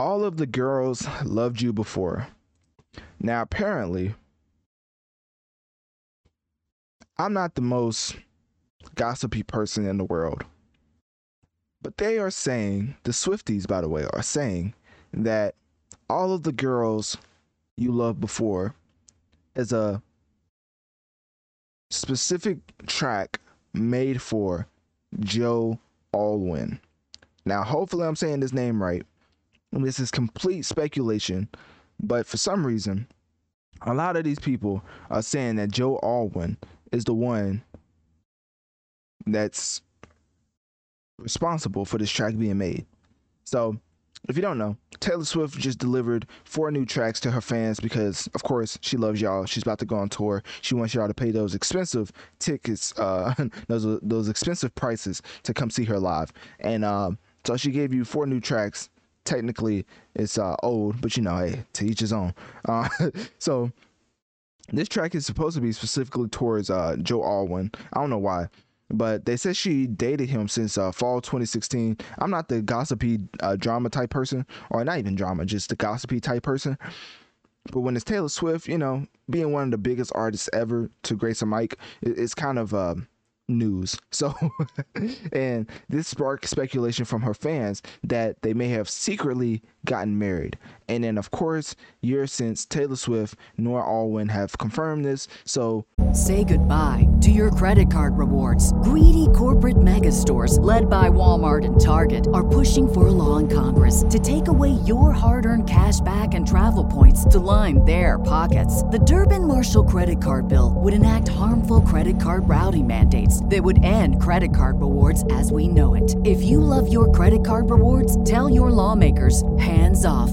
All of the girls loved you before. Now, apparently, I'm not the most gossipy person in the world. But they are saying, the Swifties, by the way, are saying that all of the girls you loved before is a specific track made for Joe Alwyn. Now, hopefully, I'm saying this name right. And this is complete speculation, but for some reason, a lot of these people are saying that Joe Alwyn is the one that's responsible for this track being made. So, if you don't know, Taylor Swift just delivered four new tracks to her fans because, of course, she loves y'all. She's about to go on tour. She wants y'all to pay those expensive tickets, uh, those those expensive prices to come see her live. And uh, so she gave you four new tracks. Technically, it's uh, old, but you know, hey, to each his own. Uh, so this track is supposed to be specifically towards uh, Joe Alwyn. I don't know why but they said she dated him since uh, fall 2016. I'm not the gossipy uh, drama type person, or not even drama, just the gossipy type person. But when it's Taylor Swift, you know, being one of the biggest artists ever to grace a mic, it's kind of uh, news. So, and this sparked speculation from her fans that they may have secretly gotten married. And then, of course, years since Taylor Swift nor Alwyn have confirmed this. So, Say goodbye to your credit card rewards. Greedy corporate mega stores, led by Walmart and Target, are pushing for a law in Congress to take away your hard earned cash back and travel points to line their pockets. The Durbin Marshall credit card bill would enact harmful credit card routing mandates that would end credit card rewards as we know it. If you love your credit card rewards, tell your lawmakers hands off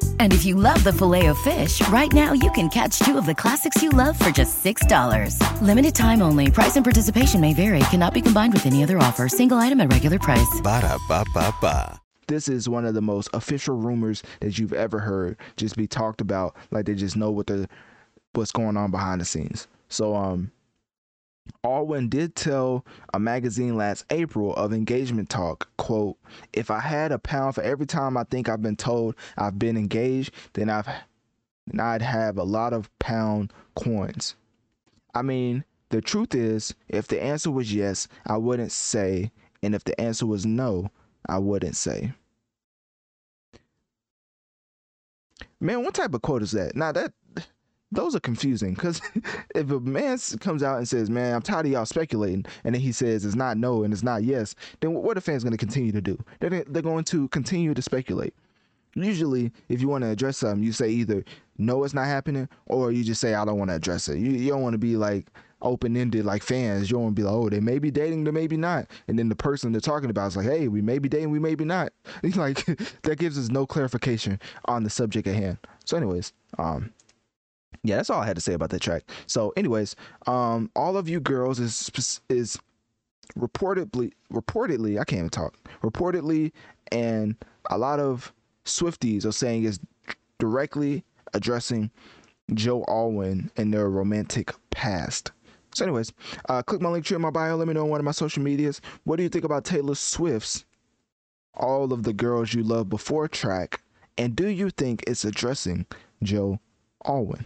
And if you love the Filet-O-Fish, right now you can catch two of the classics you love for just $6. Limited time only. Price and participation may vary. Cannot be combined with any other offer. Single item at regular price. Ba da ba ba ba. this is one of the most official rumors that you've ever heard just be talked about like they just know what the what's going on behind the scenes so um Alwyn did tell a magazine last April of engagement talk, quote, if I had a pound for every time I think I've been told I've been engaged, then I've then I'd have a lot of pound coins. I mean, the truth is, if the answer was yes, I wouldn't say, and if the answer was no, I wouldn't say. Man, what type of quote is that? Now that those are confusing because if a man comes out and says, "Man, I'm tired of y'all speculating," and then he says it's not no and it's not yes, then what are the fans going to continue to do? They're they're going to continue to speculate. Usually, if you want to address something, you say either no, it's not happening, or you just say I don't want to address it. You, you don't want to be like open ended like fans. You don't want to be like, oh, they may be dating, they maybe not, and then the person they're talking about is like, hey, we may be dating, we maybe not. It's like that gives us no clarification on the subject at hand. So, anyways, um, yeah, that's all I had to say about that track. So, anyways, um, all of you girls is is reportedly reportedly I can't even talk reportedly, and a lot of Swifties are saying is directly addressing Joe Alwyn and their romantic past. So, anyways, uh, click my Linktree in my bio. Let me know on one of my social medias. What do you think about Taylor Swift's All of the Girls You Love Before track? And do you think it's addressing Joe Alwyn?